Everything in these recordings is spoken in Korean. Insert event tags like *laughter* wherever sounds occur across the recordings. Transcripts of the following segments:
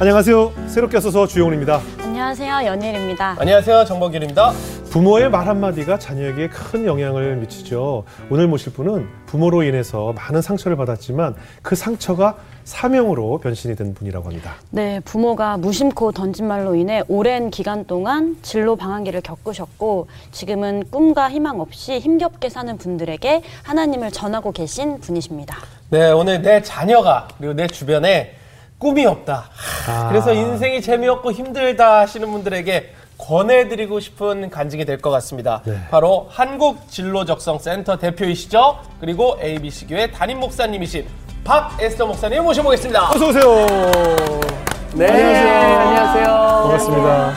안녕하세요. 새롭게 와서 주영훈입니다. 안녕하세요. 연일입니다. 안녕하세요. 정범길입니다. 부모의 말 한마디가 자녀에게 큰 영향을 미치죠. 오늘 모실 분은 부모로 인해서 많은 상처를 받았지만 그 상처가 사명으로 변신이 된 분이라고 합니다. 네, 부모가 무심코 던진 말로 인해 오랜 기간 동안 진로 방황기를 겪으셨고 지금은 꿈과 희망 없이 힘겹게 사는 분들에게 하나님을 전하고 계신 분이십니다. 네, 오늘 내 자녀가 그리고 내 주변에 꿈이 없다. 아. 그래서 인생이 재미없고 힘들다 하시는 분들에게 권해드리고 싶은 간증이 될 것 같습니다. 네. 바로 한국진로적성센터 대표이시죠. 그리고 ABC 교회 담임 목사님이신 박에스더 목사님 모셔보겠습니다. 어서 오세요. 네, 안녕하세요. 반갑습니다.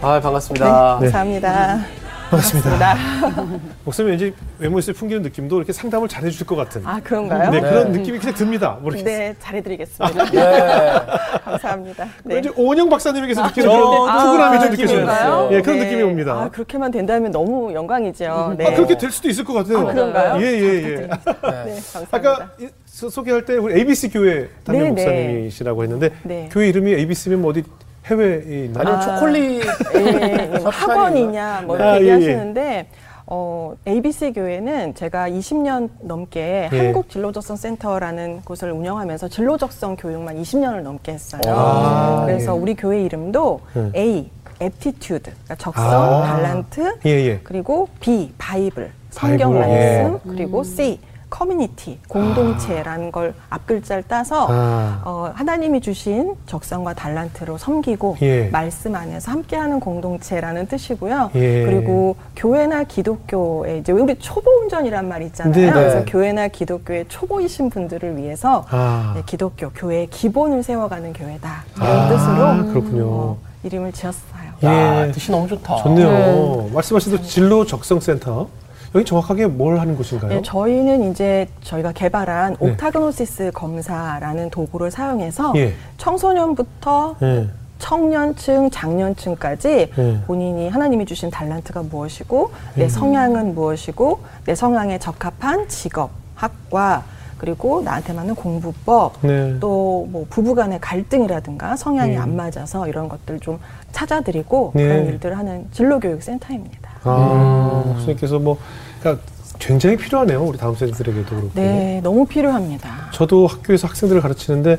아, 반갑습니다. 네. 감사합니다. 반갑습니다. *laughs* 목사님 왠지 외모에서 풍기는 느낌도 이렇게 상담을 잘 해주실 것 같은 아 그런가요? 네, 네, 그런 느낌이 그냥 듭니다. 모르겠어요. 잘해드리겠습니다. 네. *laughs* 감사합니다. 네. 왠지 오은영 박사님에게서 느끼는 저도 그런 푸근함이 좀 느껴져요. 예, 그런 네. 느낌이 옵니다. 아 그렇게만 된다면 너무 영광이죠. 네. 아, 그렇게 될 수도 있을 것 같아요. 아, 그런가요? 예, 예, 예. 네, 감사합니다. 아까 소- 소개할 때 우리 ABC 교회 담임 네, 목사님이시라고 했는데 네. 교회 이름이 ABC면 뭐 어디 해외에 있나요? 아니면 초콜릿 예, 뭐 학원이냐 뭐 아, 이렇게 예, 예. 얘기하시는데 어, ABC 교회는 제가 20년 넘게 예. 한국 진로적성 센터라는 곳을 운영하면서 진로적성 교육만 20년을 넘게 했어요. 아, 그래서 예. 우리 교회 이름도 음. A, aptitude, 그러니까 적성, 아. 달란트, 예, 예. 그리고 B, Bible, 성경 예. 말씀, 그리고 C, community, 공동체라는 걸 앞글자를 따서 아. 어, 하나님이 주신 적성과 달란트로 섬기고 예. 말씀 안에서 함께하는 공동체라는 뜻이고요. 예. 그리고 교회나 기독교에 이제 우리 초보 운전이란 말 있잖아요. 네, 네. 그래서 교회나 기독교의 초보이신 분들을 위해서 아. 네, 기독교 교회의 기본을 세워가는 교회다 이런 아, 뜻으로 그렇군요. 어, 이름을 지었어요. 야, 예. 뜻이 너무 좋다. 좋네요. 네. 말씀하신 대로 진로 적성 센터. 여기 정확하게 뭘 하는 곳인가요? 네, 저희는 이제 저희가 개발한 네. 옥타그노시스 검사라는 도구를 사용해서 예. 청소년부터 예. 청년층, 장년층까지 네. 본인이 하나님이 주신 달란트가 무엇이고 내 성향은 무엇이고 내 성향에 적합한 직업, 학과 그리고 나한테 맞는 공부법 네. 또뭐 부부간의 갈등이라든가 성향이 네. 안 맞아서 이런 것들 좀 찾아드리고 네. 그런 일들을 하는 진로교육센터입니다. 아, 목사님께서 뭐, 그러니까 굉장히 필요하네요. 우리 다음 세대들에게도 그렇고. 네, 너무 필요합니다. 저도 학교에서 학생들을 가르치는데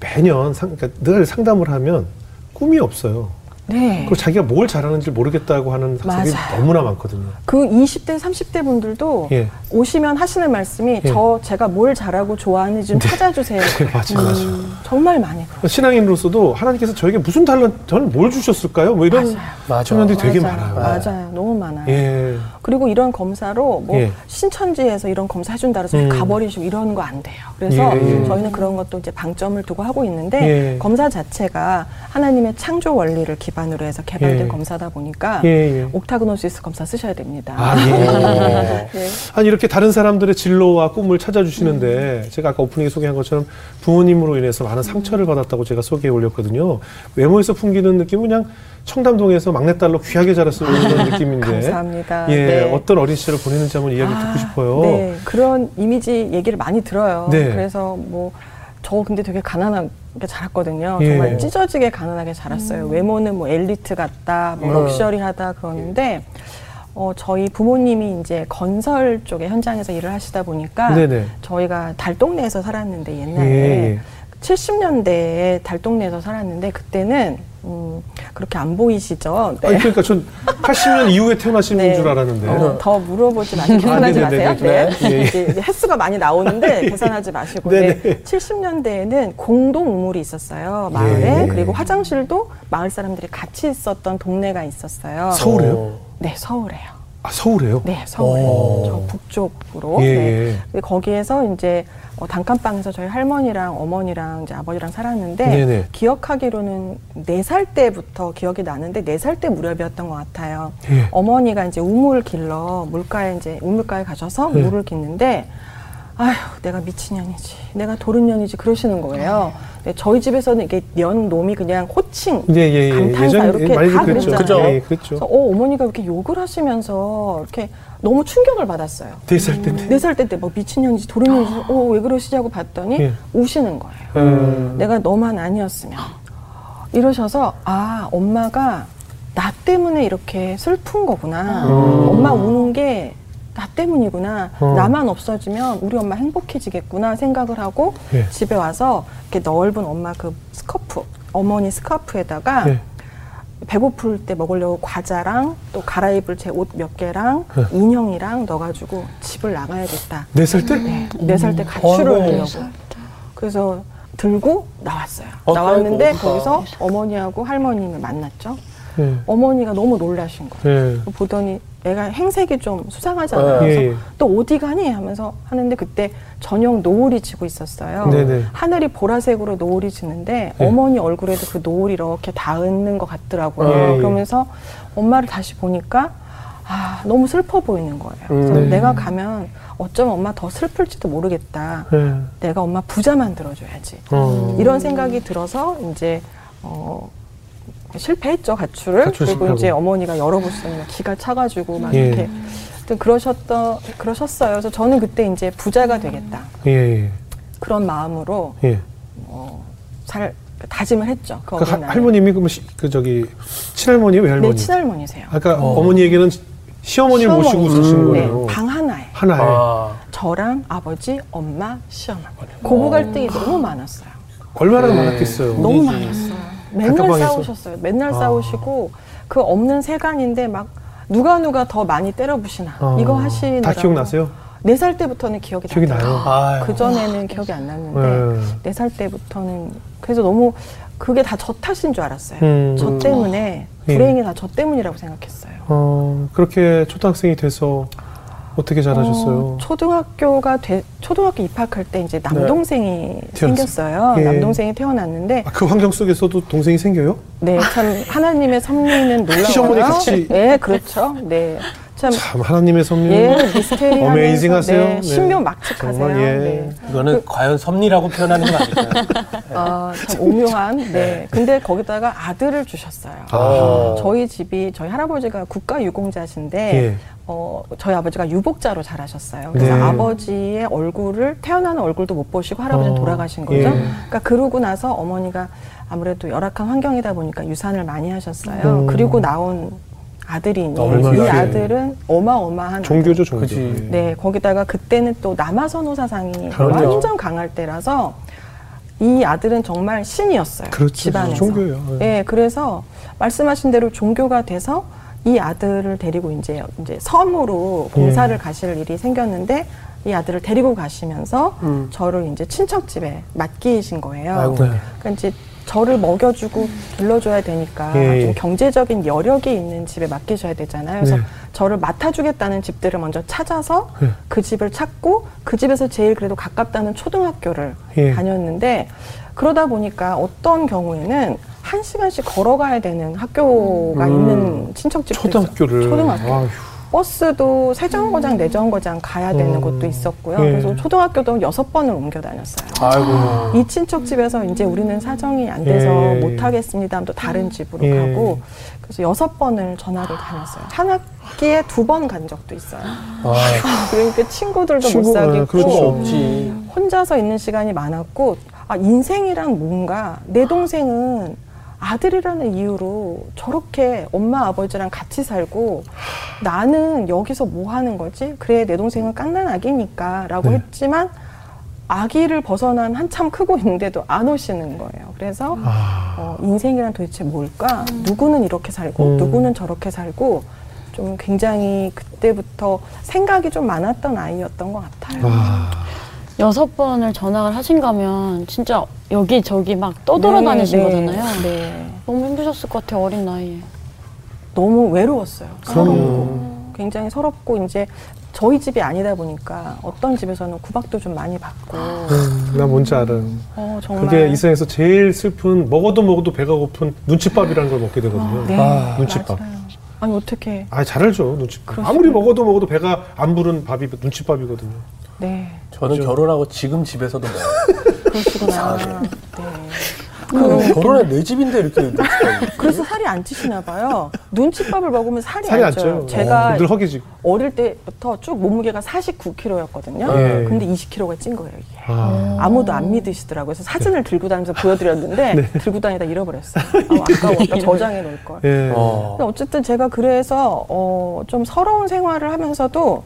매년 상, 그러니까 늘 상담을 하면 꿈이 없어요. 네. 그리고 자기가 뭘 잘하는지 모르겠다고 하는 학생들이 맞아요. 너무나 많거든요. 그 20대, 30대 분들도 예. 오시면 하시는 말씀이 예. 저 제가 뭘 잘하고 좋아하는지 좀 찾아주세요. *laughs* 네, 맞아요, 맞아요. 음, 정말 많이 그래요. 신앙인으로서도 하나님께서 저에게 무슨 달란, 저는 뭘 주셨을까요? 뭐 이런 맞아요. 맞아. 청년들이 되게 맞아요. 많아요. 맞아요. 너무 많아요. 예. 그리고 이런 검사로 뭐 예. 신천지에서 이런 검사 해준다 그래서 음. 가버리시고 이러는 거안 돼요. 그래서 예, 예. 저희는 그런 것도 이제 방점을 두고 하고 있는데 예. 검사 자체가 하나님의 창조 원리를 기반으로 해서 개발된 예. 검사다 보니까 예, 예. 옥타그노시스 검사 쓰셔야 됩니다. 아, 예. *laughs* 네. 아니 이렇게 다른 사람들의 진로와 꿈을 찾아주시는데 제가 아까 오프닝에 소개한 것처럼 부모님으로 인해서 많은 상처를 받았다고 제가 소개해 올렸거든요. 외모에서 풍기는 느낌은 그냥 청담동에서 막내딸로 귀하게 자랐을 그런 느낌인데. 감사합니다. 예, 네. 어떤 어린 시절을 보내는지 한번 이야기 듣고 아, 싶어요. 네, 그런 이미지 얘기를 많이 들어요. 네. 그래서 뭐 저 근데 되게 가난하게 자랐거든요. 예. 정말 찢어지게 가난하게 자랐어요. 외모는 뭐 엘리트 같다, 뭐 음. 럭셔리하다 그러는데 어, 저희 부모님이 이제 건설 쪽에 현장에서 일을 하시다 보니까 네네. 저희가 달동네에서 살았는데 옛날에 예, 예. 70년대에 달동네에서 살았는데 그때는 음, 그렇게 안 보이시죠? 네. 아니 그러니까 전 80년 이후에 태어나신 네. 줄 알았는데. 어, 더 물어보지 마시고 계산하지 아, 마세요. 네. 네. 예, 예. 이제 횟수가 많이 나오는데 *laughs* 계산하지 마시고. 네. 70년대에는 공동 우물이 있었어요. 마을에. 예. 그리고 화장실도 마을 사람들이 같이 있었던 동네가 있었어요. 서울에요? 네, 서울에요. 아 서울에요? 네, 서울에. 오. 저 북쪽으로. 예, 네. 예. 거기에서 이제 어, 단칸방에서 저희 할머니랑 어머니랑 이제 아버지랑 살았는데 네네. 기억하기로는 네 살 때부터 기억이 나는데 네 살 때 무렵이었던 것 같아요. 예. 어머니가 이제 우물 길러 물가에 이제 우물가에 가셔서 네. 물을 깃는데 아휴 내가 미친년이지 내가 도른년이지 그러시는 거예요. 근데 저희 집에서는 이게 년 놈이 그냥 호칭 예, 예, 예. 감탄사 예전 이렇게 다. 그랬잖아요. 그죠. 예, 그랬죠. 그래서 어, 어머니가 이렇게 욕을 하시면서 이렇게 너무 충격을 받았어요. 네살. 네살때때뭐 미친년인지 도른년인지 어, 왜 그러시냐고 봤더니 예. 우시는 거예요. 음. 내가 너만 아니었으면 이러셔서 아 엄마가 나 때문에 이렇게 슬픈 거구나. 음. 엄마 우는 게 나 때문이구나. 어. 나만 없어지면 우리 엄마 행복해지겠구나 생각을 하고 예. 집에 와서 이렇게 넓은 엄마 그 스커프 어머니 스카프에다가 예. 배고플 때 먹으려고 과자랑 또 갈아입을 제 옷 몇 개랑 네. 인형이랑 넣어가지고 집을 나가야겠다. 네 살 때? 네살때 가출을 어이구. 하려고. 그래서 들고 나왔어요. 어, 나왔는데 아이고, 거기서 어머니하고 할머니를 만났죠. 예. 어머니가 너무 놀라신 거예요. 예. 보더니 애가 행색이 좀 수상하잖아요. 네. 그래서 예, 예. 또 어디 가니 하면서 하는데 그때 저녁 노을이 지고 있었어요. 네네. 하늘이 보라색으로 노을이 지는데 네. 어머니 얼굴에도 그 노을이 이렇게 닿는 것 같더라고요. 예, 예. 그러면서 엄마를 다시 보니까 아 너무 슬퍼 보이는 거예요. 그래서 네. 내가 가면 어쩌면 엄마 더 슬플지도 모르겠다. 예. 내가 엄마 부자 만들어줘야지. 어. 이런 생각이 들어서 이제 어 실패했죠 가출을 가출 그리고 실패하고. 이제 어머니가 막 기가 차가지고 막 예. 이렇게 하여튼 그러셨던 그러셨어요. 그래서 저는 그때 이제 부자가 되겠다 예, 예. 그런 마음으로 예. 어, 살 다짐을 했죠. 그그 하- 어린날에. 할머님이 그, 뭐 시- 그 저기 친할머니요, 외할머니? 네 친할머니세요. 아까 어. 어. 머니에게는 시어머니를 시어머니. 모시고 사시는 음. 거예요. 네, 방 하나에 하나에. 아. 저랑 아버지, 엄마, 시어머니 고부 갈등이 너무 많았어요. 얼마나 네. 많았겠어요. 너무. 많았어요. 맨날 단칸방에서? 싸우셨어요. 맨날 아. 싸우시고 그 없는 세간인데 막 누가 누가 더 많이 때려부시나 어. 이거 하시느라고 다 기억나세요? 네 살 때부터는 기억이, 기억이 나요. 아유. 그 전에는 기억이 안 났는데 네. 네살 때부터는 그래서 너무 그게 다 저 탓인 줄 알았어요. 음. 저 때문에 예. 불행이 다 저 때문이라고 생각했어요. 어, 그렇게 초등학생이 돼서 어떻게 자라셨어요? 어, 초등학교가 돼, 초등학교 입학할 때 이제 남동생이 생겼어요. 예. 남동생이 태어났는데 아, 그 환경 속에서도 동생이 생겨요? 네, 참 하나님의 섭리는 놀라워요. 시어머니 같이. 네, 그렇죠. 네, 참 참 하나님의 섭리. 예, 미스테리 어메이징 하세요. 네, 네. 신묘 막측하세요. 정말, 예. 네. 이거는 과연 섭리라고 표현하는 건 아닐까요? 아, *laughs* 참 오묘한. 네. 근데 거기다가 아들을 주셨어요. 아. 저희 집이 저희 할아버지가 국가 유공자신데 예. 어, 저희 아버지가 유복자로 자라셨어요. 그래서 네. 아버지의 얼굴을 태어나는 얼굴도 못 보시고 할아버지는 어, 돌아가신 거죠. 예. 그러니까 그러고 나서 어머니가 아무래도 열악한 환경이다 보니까 유산을 많이 하셨어요. 음. 그리고 나온 아들이니 얼마나 이 예. 아들은 어마어마한 종교죠, 종교. 그치. 네, 거기다가 그때는 또 남아선호 사상이 그럼요. 완전 강할 때라서 이 아들은 정말 신이었어요. 그렇죠. 집안에서. 종교예요. 예. 네, 그래서 말씀하신 대로 종교가 돼서 이 아들을 데리고 이제 이제 섬으로 봉사를 예. 가실 일이 생겼는데 이 아들을 데리고 가시면서 음. 저를 이제 친척 집에 맡기신 거예요. 아이고. 네. 그러니까 이제 저를 먹여주고 길러줘야 되니까 예, 예. 좀 경제적인 여력이 있는 집에 맡기셔야 되잖아요. 그래서 네. 저를 맡아주겠다는 집들을 먼저 찾아서 네. 그 집을 찾고 그 집에서 제일 그래도 가깝다는 초등학교를 예. 다녔는데 그러다 보니까 어떤 경우에는 한 시간씩 걸어가야 되는 학교가 음. 있는 친척집도 초등학교를. 있어요. 초등학교. 아휴. 버스도 세 정거장, 내정거장 가야 되는 음. 곳도 있었고요. 예. 그래서 초등학교도 여섯 번을 옮겨 다녔어요. 아이고. 이 친척 집에서 이제 우리는 사정이 안 돼서 예. 못 하겠습니다. 하면 또 다른 집으로 예. 가고 그래서 여섯 번을 전학을 다녔어요. 한 학기에 두 번 간 적도 있어요. *laughs* 아이고. 그러니까 친구들도 친구, 못 사귀고 예, 그렇죠. 없지. 혼자서 있는 시간이 많았고 아 인생이란 뭔가 내 동생은 아들이라는 이유로 저렇게 엄마 아버지랑 같이 살고 나는 여기서 뭐 하는 거지? 그래 내 동생은 깐난 아기니까라고 네. 했지만 아기를 벗어난 한참 크고 있는데도 안 오시는 거예요. 그래서 아. 어, 인생이란 도대체 뭘까? 누구는 이렇게 살고 음. 누구는 저렇게 살고 좀 굉장히 그때부터 생각이 좀 많았던 아이였던 것 같아요. 아. 여섯 번을 전학을 하신 거면 진짜 여기 저기 막 떠돌아다니신 네, 네, 거잖아요. 네. 너무 힘드셨을 것 같아요 어린 나이에. 너무 외로웠어요. 서럽고. 굉장히 서럽고 이제 저희 집이 아니다 보니까 어떤 집에서는 구박도 좀 많이 받고 음, 나 뭔지 알아. 어, 그게 이 세상에서 제일 슬픈 먹어도 먹어도 배가 고픈 눈칫밥이라는 걸 먹게 되거든요. 네. 아, 눈칫밥. 맞아요. 아니 어떻게 아, 잘 알죠. 눈칫밥. 그러시구나. 아무리 먹어도 먹어도 배가 안 부른 밥이 눈칫밥이거든요. 네 저는 결혼하고 지금 집에서도 먹어요. *laughs* 그러시구나. 네. 그 결혼해 내 집인데 이렇게 *laughs* 그래서 살이 안 찌시나 봐요. 눈칫밥을 먹으면 살이, 살이 안안 쪄요. 쪄요. 제가 늘 허기지고. 어릴 때부터 쭉 몸무게가 49kg였거든요. 예. 근데 20kg가 찐 거예요, 이게. 아. 아무도 안 믿으시더라고요. 그래서 사진을 들고 다니면서 보여드렸는데 *laughs* 네. 들고 다니다 잃어버렸어요. 아, 아까웠다. 저장해 놓을 걸. 예. 어. 근데 어쨌든 제가 그래서 어, 좀 서러운 생활을 하면서도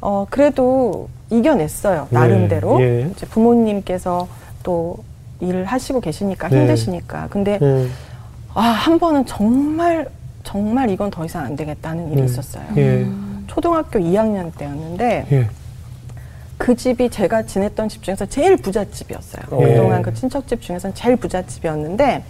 어, 그래도 이겨냈어요. 네, 나름대로. 예. 이제 부모님께서 또 일을 하시고 계시니까 네. 힘드시니까. 근데 음. 아, 한 번은 정말 정말 이건 더 이상 안 되겠다는 일이 네. 있었어요. 예. 초등학교 2학년 때였는데 예. 그 집이 제가 지냈던 집 중에서 제일 부잣집이었어요. 예. 그동안 그 친척집 중에서는 제일 부잣집이었는데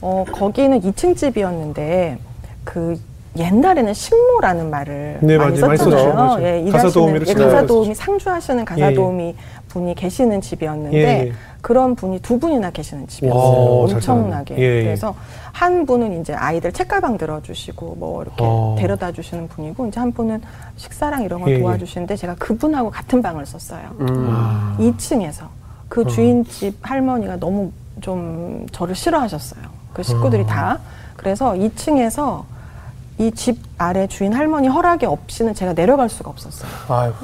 어, 거기는 2층 집이었는데 그 옛날에는 식모라는 말을 네, 많이 맞아요. 많이 썼잖아요. 썼죠. 맞아요. 예, 가사 일하시는 도우미를 예, 가사. 도우미 상주하시는 가사 예, 예. 도우미 분이 계시는 집이었는데 예, 예. 그런 분이 두 분이나 계시는 집이었어요. 와, 잘 엄청나게. 예, 예. 그래서 한 분은 이제 아이들 책가방 들어주시고 뭐 이렇게 어. 데려다 주시는 분이고 이제 한 분은 식사랑 이런 걸 예, 예. 도와주시는데 제가 그분하고 같은 방을 썼어요. 음. 아. 2층에서 그 주인집 할머니가 너무 좀 저를 싫어하셨어요. 그 식구들이 어. 다. 그래서 2층에서 이 집 아래 주인 할머니 허락이 없이는 제가 내려갈 수가 없었어요. 아이고.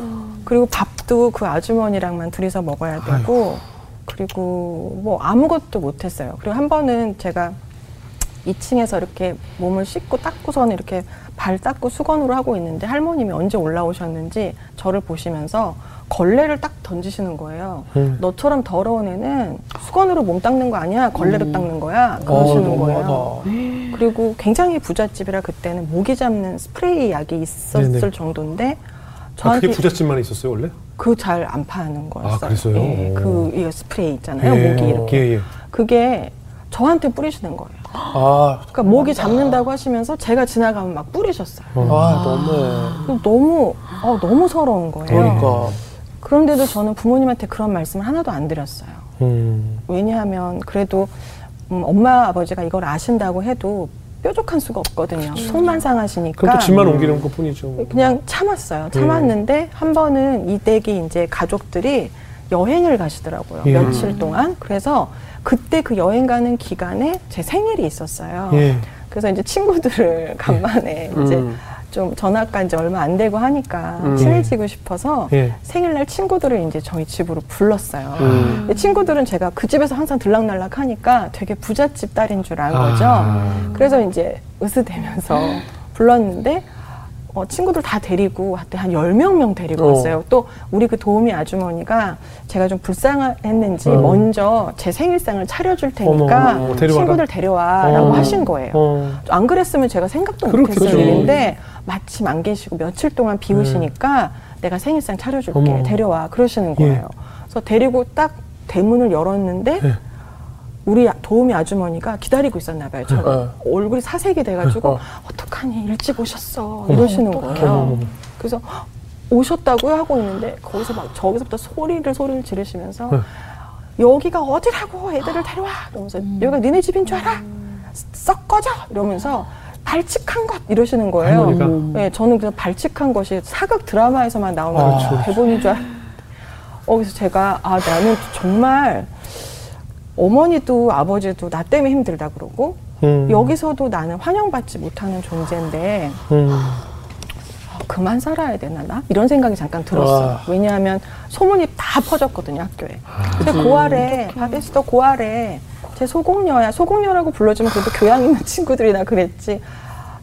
그리고 밥도 그 아주머니랑만 둘이서 먹어야 되고 그리고 뭐 아무것도 못했어요. 그리고 한 번은 제가 2층에서 이렇게 몸을 씻고 닦고서는 이렇게 발 닦고 수건으로 하고 있는데 할머님이 언제 올라오셨는지 저를 보시면서 걸레를 딱 던지시는 거예요. 음. 너처럼 더러운 애는 수건으로 몸 닦는 거 아니야? 걸레로 닦는 거야? 그러시는 어, 거예요. 그리고 굉장히 부잣집이라 그때는 모기 잡는 스프레이 약이 있었을 네네. 정도인데 아, 저한테 그게 부잣집만 있었어요, 원래? 그 잘 안 파는 거였어요. 아, 그랬어요? 예, 오. 그 이거 스프레이 있잖아요. 예. 모기 이렇게. 예, 예. 그게 저한테 뿌리시는 거예요. 아, 그러니까 모기 잡는다고 하시면서 제가 지나가면 막 뿌리셨어요. 아, 너무해. 그래서 너무 어, 너무 서러운 거예요. 그러니까. 그런데도 저는 부모님한테 그런 말씀을 하나도 안 드렸어요. 음. 왜냐하면 그래도 음, 엄마 아버지가 이걸 아신다고 해도 뾰족한 수가 없거든요. 속만 상하시니까. 그럼 또 집만 옮기는 것 뿐이죠. 그러니까 그냥 참았어요. 참았는데 한 번은 이 댁이 이제 가족들이 여행을 가시더라고요. 예. 며칠 동안. 그래서 그때 그 여행 가는 기간에 제 생일이 있었어요. 예. 그래서 이제 친구들을 간만에 이제 음. 좀 전화가 이제 얼마 안 되고 하니까 음. 친해지고 싶어서 예. 생일날 친구들을 이제 저희 집으로 불렀어요. 음. 친구들은 제가 그 집에서 항상 들락날락 하니까 되게 부잣집 딸인 줄 안 거죠. 아. 그래서 이제 으스대면서 불렀는데 어, 친구들 다 데리고 한때 한 10명 데리고 어. 왔어요. 또 우리 그 도우미 아주머니가 제가 좀 불쌍했는지 어. 먼저 제 생일상을 차려줄 테니까 어머. 친구들 데려와라고 어. 하신 거예요. 어. 안 그랬으면 제가 생각도 그렇겠죠. 못했을 일인데 마침 안 계시고 며칠 동안 비우시니까 내가 생일상 차려줄게 네. 어머. 데려와 그러시는 예. 거예요. 그래서 데리고 딱 대문을 열었는데 예. 우리 아- 도우미 아주머니가 기다리고 있었나 봐요. 저 어. 얼굴이 사색이 돼가지고 어. 어떡하니 일찍 오셨어 이러시는 거예요. 그래서 "헉, 오셨다고요 하고 있는데 거기서 막 저기서부터 소리를 소리를 지르시면서 네. 여기가 어디라고 애들을 데려와 이러면서 여기가 니네 집인 줄 알아 썩 꺼져 이러면서 발칙한 것 이러시는 거예요. 할머니가? 네, 저는 그 발칙한 것이 사극 드라마에서만 나오는 아, 그렇죠, 그렇죠. 대본인 줄 알. 어, 그래서 제가 아 나는 정말 어머니도 아버지도 나 때문에 힘들다 그러고 음. 여기서도 나는 환영받지 못하는 존재인데 음. 아, 그만 살아야 되나 나? 이런 생각이 잠깐 들었어요. 와. 왜냐하면 소문이 다 퍼졌거든요 학교에. 아, 제 고아래 바데스터 고아래 제 소공녀야 소공녀라고 불러주면 그래도 교양 있는 *laughs* 친구들이나 그랬지.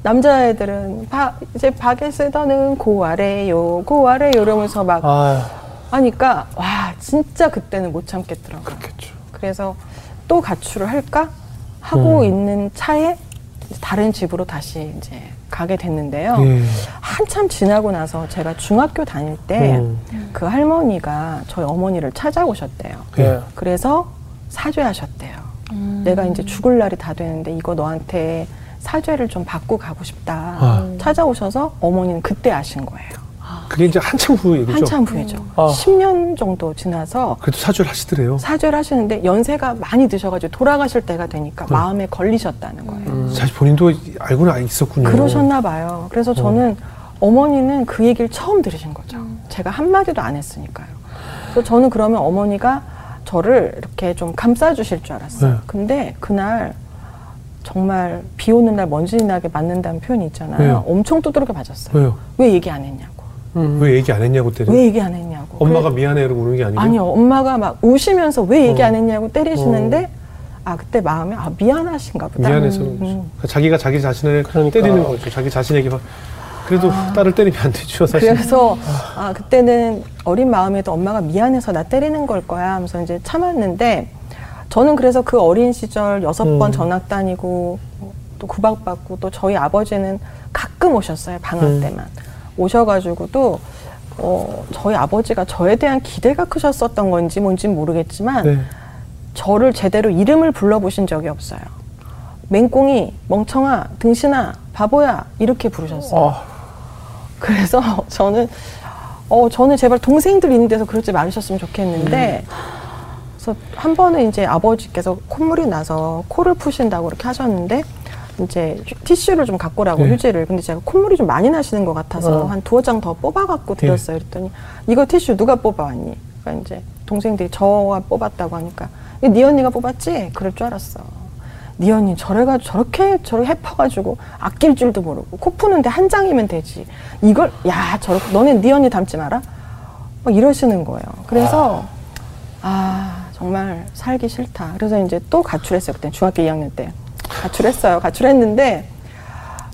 남자애들은 바, 이제 바게스더는 고아래요 고아래요 이러면서 막 아, 하니까 와 진짜 그때는 못 참겠더라고요. 그렇겠죠. 그래서 또 가출을 할까 하고 음. 있는 차에 다른 집으로 다시 이제 가게 됐는데요. 예. 한참 지나고 나서 제가 중학교 다닐 때그 음. 할머니가 저희 어머니를 찾아오셨대요. 예. 그래서 사죄하셨대요. 내가 이제 죽을 날이 다 되는데 이거 너한테 사죄를 좀 받고 가고 싶다. 아. 찾아오셔서 어머니는 그때 아신 거예요. 그게 이제 한참 후 얘기죠. 한참 후이죠. 아. 10년 정도 지나서 그래도 사죄를 하시더래요. 사죄를 하시는데 연세가 많이 드셔가지고 돌아가실 때가 되니까 마음에 걸리셨다는 거예요. 음. 사실 본인도 알고는 있었군요. 그러셨나 봐요. 그래서 저는 어머니는 그 얘기를 처음 들으신 거죠. 제가 한마디도 안 했으니까요. 그래서 저는 그러면 어머니가 저를 이렇게 좀 감싸주실 줄 알았어요. 네. 근데 그날 정말 비 오는 날 먼지 나게 맞는다는 표현이 있잖아요. 왜요? 엄청 두드러져 맞았어요. 왜요? 왜 얘기 안 했냐고. 왜 얘기 안 했냐고 때려? 왜 얘기 안 했냐고. 엄마가 그래- 미안해 이러고 우는 게 아니고 아니요. 엄마가 막 우시면서 왜 얘기 어. 안 했냐고 때리시는데 아 그때 마음에 아 미안하신가 보다. 미안해서 음, 음. 자기가 자기 자신을 그러니까. 때리는 거죠. 자기 자신에게 막 그래도 딸을 때리면 안 되죠, 사실. 그래서 아 그때는 어린 마음에도 엄마가 미안해서 나 때리는 걸 거야 하면서 이제 참았는데 저는 그래서 그 어린 시절 여섯 번 음. 전학 다니고 또 구박받고 또 저희 아버지는 가끔 오셨어요 방학 음. 때만 오셔가지고도 어, 저희 아버지가 저에 대한 기대가 크셨었던 건지 뭔지 모르겠지만 네. 저를 제대로 이름을 불러보신 적이 없어요. 맹꽁이, 멍청아, 등신아, 바보야 이렇게 부르셨어요. 아, 그래서 *laughs* 저는 어 저는 제발 동생들 있는 데서 그러지 말으셨으면 좋겠는데 그래서 한 번은 이제 아버지께서 콧물이 나서 코를 푸신다고 이렇게 하셨는데 이제 휴- 티슈를 좀 갖고 오라고 네. 휴지를 근데 제가 콧물이 좀 많이 나시는 것 같아서 어. 한 두어 장 더 뽑아갖고 드렸어요 그랬더니 이거 티슈 누가 뽑아왔니? 그러니까 이제 동생들이 저가 뽑았다고 하니까 네 언니가 뽑았지? 그럴 줄 알았어. 네 언니 저래가 저렇게 저렇게 해퍼가지고 아낄 줄도 모르고 코 푸는데 한 장이면 되지. 이걸 야 저렇게 너네 네 언니 닮지 마라. 막 이러시는 거예요. 그래서 아 정말 살기 싫다. 그래서 이제 또 가출했어요. 그때 중학교 2학년 때 가출했어요. 가출했는데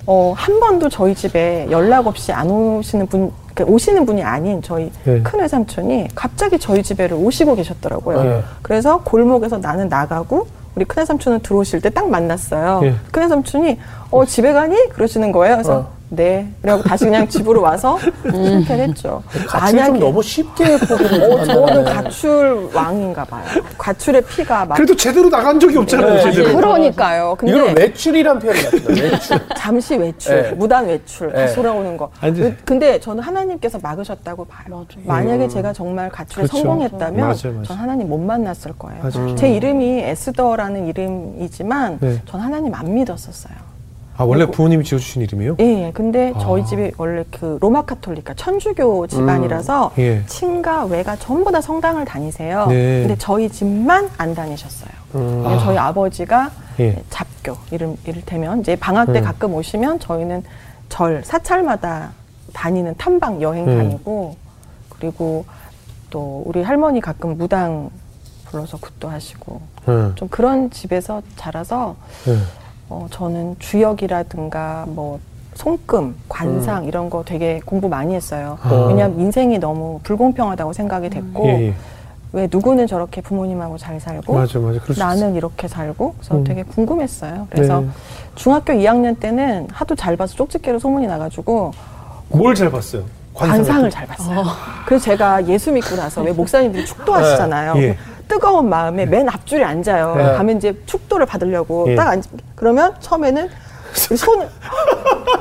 어, 한 번도 저희 집에 연락 없이 안 오시는 분, 그러니까 오시는 분이 아닌 저희 네. 큰 외삼촌이 갑자기 저희 집에를 오시고 계셨더라고요. 네. 그래서 골목에서 나는 나가고 우리 큰 외삼촌은 들어오실 때 딱 만났어요. 예. 큰 외삼촌이 어 집에 가니? 그러시는 거예요. 그래서 어. 네. 그래고 다시 그냥 집으로 와서 실패를 했죠. 가출 좀 너무 쉽게 포기를 어, 저는. 가출 왕인가 봐요. 가출의 피가 막 그래도 제대로 나간 적이 없잖아요, 네. 제대로. 그러니까요. 근데 이거는 외출이란 표현이 같습니다. 외출. *laughs* 잠시 외출, 네. 무단 외출, 네. 다시 돌아오는 거. 아니, 근데- 저는 하나님께서 막으셨다고 봐요. 만약에 제가 정말 가출에 그렇죠. 성공했다면 맞아요, 맞아요. 전 하나님 못 만났을 거예요. 맞아요. 제 이름이 에스더라는 이름이지만 네. 전 하나님 안 믿었었어요. 아, 원래 부모님이 지어주신 이름이에요? 예, 예. 근데 저희 아. 집이 원래 그 로마 카톨릭가 천주교 집안이라서 예. 친가 외가 전부 다 성당을 다니세요. 네. 근데 저희 집만 안 다니셨어요. 음. 그냥 저희 아버지가 예. 잡교 이름 이를테면 이제 방학 때 음. 가끔 오시면 저희는 절 사찰마다 다니는 탐방 여행 음. 다니고 그리고 또 우리 할머니 가끔 무당 불러서 굿도 하시고 응. 좀 그런 집에서 자라서 응. 어, 저는 주역이라든가 뭐 손금, 관상 이런 거 되게 공부 많이 했어요. 음. 아. 왜냐하면 인생이 너무 불공평하다고 생각이 됐고 예, 예. 왜 누구는 저렇게 부모님하고 잘 살고 맞아, 맞아. 나는 이렇게 살고 그래서 음. 되게 궁금했어요. 그래서 네. 중학교 2학년 때는 하도 잘 봐서 쪽집게로 소문이 나가지고 뭘 잘 봤어요? 관상을 잘 봤어요. 그래서 제가 예수 믿고 나서 왜 목사님들이 축도하시잖아요. 네. 예. 뜨거운 마음에 맨 앞줄에 앉아요. 네. 가면 이제 축도를 받으려고 예. 딱 앉. 그러면 처음에는 이 손을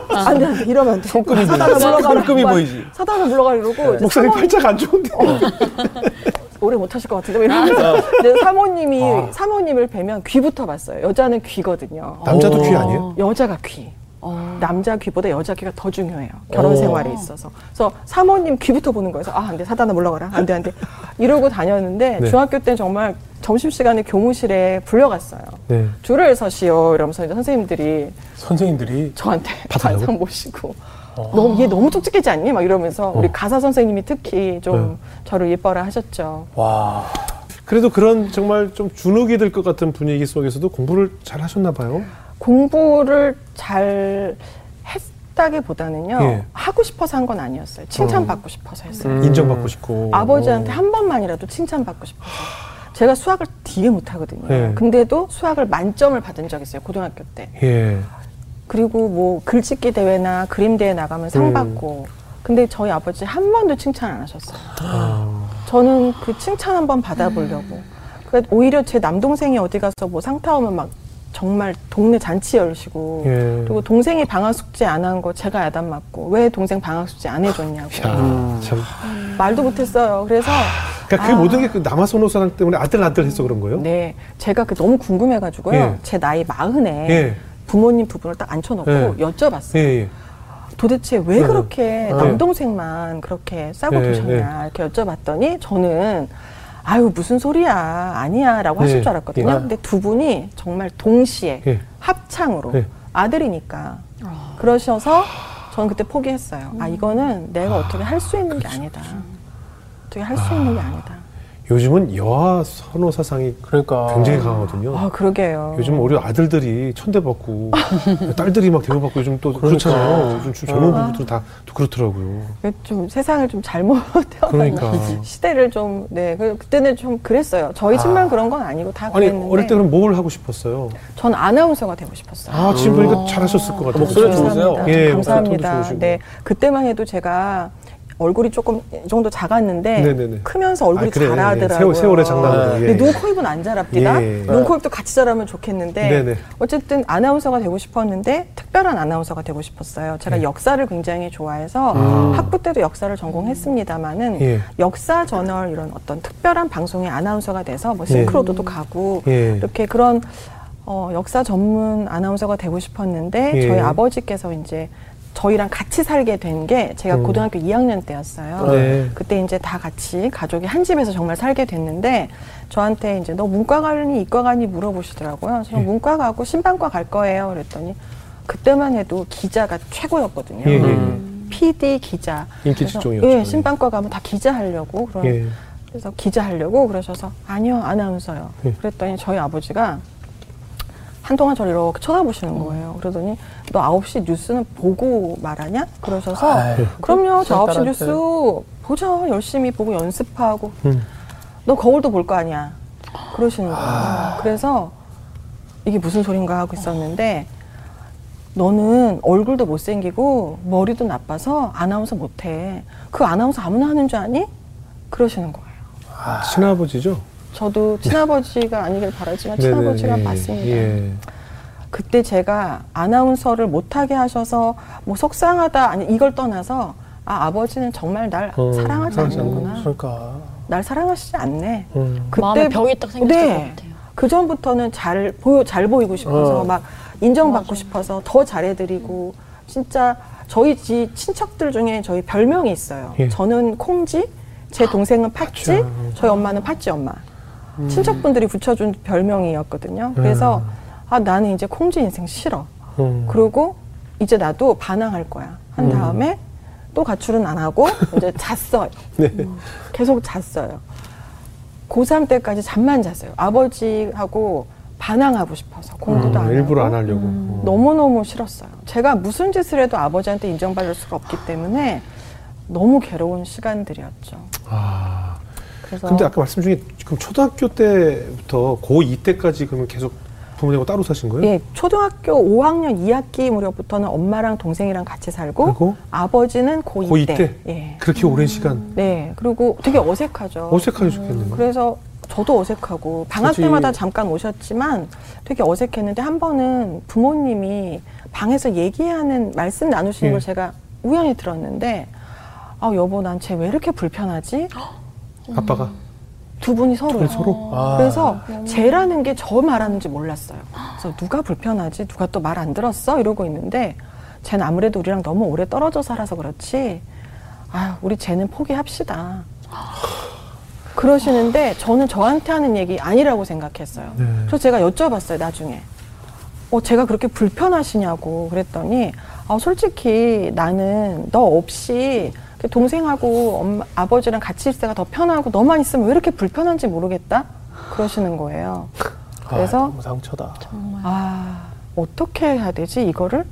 안돼 안돼 이러면 안 돼. 손금이 보이지. 물러가라. 손금이 막 보이지. 사단아 물러가 이러고 이제 목사님 팔자가 안 좋은데. 오래 못 하실 것 같은데 뭐 이러면서 근데 사모님이 아. 사모님을 뵈면 귀부터 봤어요. 여자는 귀거든요. 남자도 오. 귀 아니에요? 여자가 귀. 어. 남자 귀보다 여자 귀가 더 중요해요. 결혼 오. 생활에 있어서. 그래서 사모님 귀부터 보는 거예요. 그래서 아, 안 돼. 사단아 물러가라. 안 돼, 안 돼. 이러고 다녔는데 네. 중학교 때 정말 점심시간에 교무실에 불려갔어요. 네. 줄을 서시오. 이러면서 이제 선생님들이 선생님들이 저한테? *laughs* 반상 모시고 너무 얘 너무 쪽집게지 않니? 막 이러면서 우리 어. 가사 선생님이 특히 좀 네. 저를 예뻐라 하셨죠. 와. 그래도 그런 정말 좀 주눅이 들 것 같은 분위기 속에서도 공부를 잘 하셨나 봐요. 공부를 잘 했다기보다는요. 예. 하고 싶어서 한 건 아니었어요. 칭찬받고 싶어서 했어요. 음. 인정받고 싶고. 아버지한테 한 번만이라도 칭찬받고 싶어서. 제가 수학을 되게 못하거든요. 네. 근데도 수학을 만점을 받은 적 있어요. 고등학교 때. 예. 그리고 뭐 글짓기 대회나 그림 대회 나가면 상 음. 받고. 근데 저희 아버지 한 번도 칭찬 안 하셨어요. 아. 저는 그 칭찬 한 번 받아보려고. 그 오히려 제 남동생이 어디 가서 뭐 상 타오면 막 정말 동네 잔치 열시고. 예. 그리고 동생이 방학 숙제 안 한 거 제가 야단 맞고 왜 동생 방학 숙제 안 해줬냐고 야, 음. 참. 말도 못했어요. 그래서 그러니까 그 아. 모든 게 그 남아선호 사랑 때문에 아들 아들 해서 그런 거예요? 네 제가 그 너무 궁금해가지고요. 예. 제 나이 마흔에 예. 부모님 두 분을 딱 앉혀놓고 예. 여쭤봤어요. 예, 예. 도대체 왜 네. 그렇게 네. 남동생만 그렇게 싸고 네, 두셨냐 이렇게 여쭤봤더니 저는 아유 무슨 소리야 아니야라고 하실 네. 줄 알았거든요. 예. 근데 두 분이 정말 동시에 예. 합창으로 예. 아들이니까 그러셔서 저는 그때 포기했어요. 아 이거는 내가 어떻게 할 수 있는 게 아니다. 어떻게 할 수 있는 게 아니다. 요즘은 여아 선호 사상이 그러니까 굉장히 강하거든요. 아 그러게요. 요즘 우리 아들들이 천대받고 *laughs* 딸들이 막 대우받고 요즘 또 그러니까. 그렇잖아요. 요즘 좀 젊은 아. 부부들 다또 그렇더라고요. 좀 세상을 좀 잘못 *laughs* 태어난 그러니까. 시대를 좀 네. 그- 그때는 좀 그랬어요. 저희 집만 그런 건 아니고 다 아니 그랬는데. 어릴 때 그럼 뭘 하고 싶었어요? 전 아나운서가 되고 싶었어요. 아 지금 보니까 잘하셨을 것 같아요. 목소리? 좋으세요? 예, 감사합니다. 네, 그때만 해도 제가 얼굴이 조금 이 정도 작았는데 네네네. 크면서 얼굴이 아, 그래, 예, 자라더라고요. 세월, 세월의 장난으로. 네. 예. 근데 눈, 코, 입은 안 자랍니다. 예. 눈, 코, 입도 같이 자라면 좋겠는데 네네. 어쨌든 아나운서가 되고 싶었는데 특별한 아나운서가 되고 싶었어요. 제가 네. 역사를 굉장히 좋아해서 음. 학부 때도 역사를 전공했습니다마는 예. 역사 저널 이런 어떤 특별한 방송의 아나운서가 돼서 뭐 네. 싱크로드도 가고 예. 이렇게 그런 어, 역사 전문 아나운서가 되고 싶었는데 예. 저희 아버지께서 이제 저희랑 같이 살게 된 게 제가 음. 고등학교 2학년 때였어요. 네. 그때 이제 다 같이 가족이 한 집에서 정말 살게 됐는데 저한테 이제 너 문과 가니 이과 가니 물어보시더라고요. 저는 예. 문과 가고 신방과 갈 거예요. 그랬더니 그때만 해도 기자가 최고였거든요. 예, 예, 예. 음. PD 기자. 인기 그래서, 직종이었죠. 예, 신방과 가면 다 기자 하려고 그런 예. 그래서 기자 하려고 그러셔서 아니요 아나운서요. 예. 그랬더니 저희 아버지가 한동안 저를 이렇게 쳐다보시는 거예요. 그러더니 너 9시 뉴스는 보고 말하냐? 그러셔서 아유, 그럼요 저 9시 딸한테. 뉴스 보죠 열심히 보고 연습하고 음. 너 거울도 볼 거 아니야. 그러시는 거예요. 그래서 이게 무슨 소린가 하고 있었는데 너는 얼굴도 못생기고 머리도 나빠서 아나운서 못해. 그 아나운서 아무나 하는 줄 아니? 그러시는 거예요. 친아버지죠? 저도 친아버지가 아니길 바라지만 친아버지가 네네네. 맞습니다. 예. 그때 제가 아나운서를 못하게 하셔서 뭐 속상하다 아니 이걸 떠나서 아 아버지는 정말 날 어, 사랑하지 않는구나. 그러니까 날 사랑하시지 않네. 음. 마음에 벽이 딱 생겼을 네. 것 같아요. 그 전부터는 잘 보여 잘 보이고 싶어서 어. 막 인정받고 싶어서 더 잘해드리고 진짜 저희 집 친척들 중에 저희 별명이 있어요. 예. 저는 콩지, 제 동생은 팥지, 팥쥐. 저희 엄마는 팥쥐 엄마. 친척분들이 붙여준 별명이었거든요. 그래서 아 나는 이제 콩지 인생 싫어. 음. 그리고 이제 나도 반항할 거야. 한 음. 다음에 또 가출은 안 하고 이제 *laughs* 잤어요. 네. 계속 잤어요. 고3 때까지 잠만 잤어요. 아버지하고 반항하고 싶어서 공부도 음, 안 일부러 하고 안 하려고. 어. 너무너무 싫었어요. 제가 무슨 짓을 해도 아버지한테 인정받을 수가 없기 때문에 너무 괴로운 시간들이었죠. 아. 그래서 근데 아까 말씀 중에 그럼 초등학교 때부터 고2 때까지 그러면 계속 부모님하고 따로 사신 거예요? 예, 초등학교 5학년 2학기 무렵부터는 엄마랑 동생이랑 같이 살고 그리고 아버지는 고2, 고2 때. 때? 예. 그렇게 오랜 시간 네. 그리고 되게 어색하죠. 어색하게 죽겠네요. 그래서 저도 어색하고 방학 그치. 때마다 잠깐 오셨지만 되게 어색했는데 한 번은 부모님이 방에서 얘기하는 말씀 나누시는 예. 걸 제가 우연히 들었는데 아 여보 난 쟤 왜 이렇게 불편하지? *gasps* 아빠가 두 분이 서로요. 서로? 아. 그래서 쟤라는 게 저 말하는지 몰랐어요. 그래서 누가 불편하지? 누가 또 말 안 들었어? 이러고 있는데 쟤는 아무래도 우리랑 너무 오래 떨어져 살아서 그렇지. 아유, 우리 쟤는 포기합시다. 그러시는데 저는 저한테 하는 얘기 아니라고 생각했어요. 네. 그래서 제가 여쭤봤어요, 나중에. 어, 제가 그렇게 불편하시냐고 그랬더니, 아, 솔직히 나는 너 없이 그 동생하고 엄마, 아버지랑 같이 있을 때가 더 편하고 너만 있으면 왜 이렇게 불편한지 모르겠다? 그러시는 거예요. 그래서 아, 너무 상처다. 아, 어떻게 해야 되지, 이거를?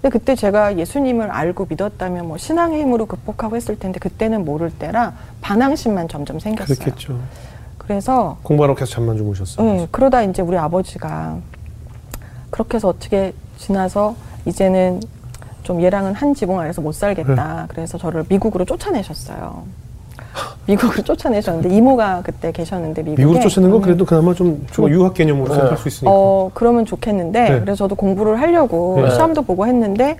근데 그때 제가 예수님을 알고 믿었다면 뭐 신앙의 힘으로 극복하고 했을 텐데 그때는 모를 때라 반항심만 점점 생겼어요. 그렇겠죠. 그래서 공부하러 계속 잠만 주무셨어요. 네, 그러다 이제 우리 아버지가 그렇게 해서 어떻게 지나서 이제는 좀 얘랑은 한 지붕 아래서 못 네. 살겠다. 그래서 저를 미국으로 쫓아내셨어요. 미국으로 쫓아내셨는데 이모가 그때 계셨는데 미국에 미국으로 쫓아낸 건 음. 그래도 그나마 좀, 좀 유학 개념으로 네. 생각할 수 있으니까. 어, 그러면 좋겠는데, 네. 그래서 저도 공부를 하려고 네. 시험도 보고 했는데,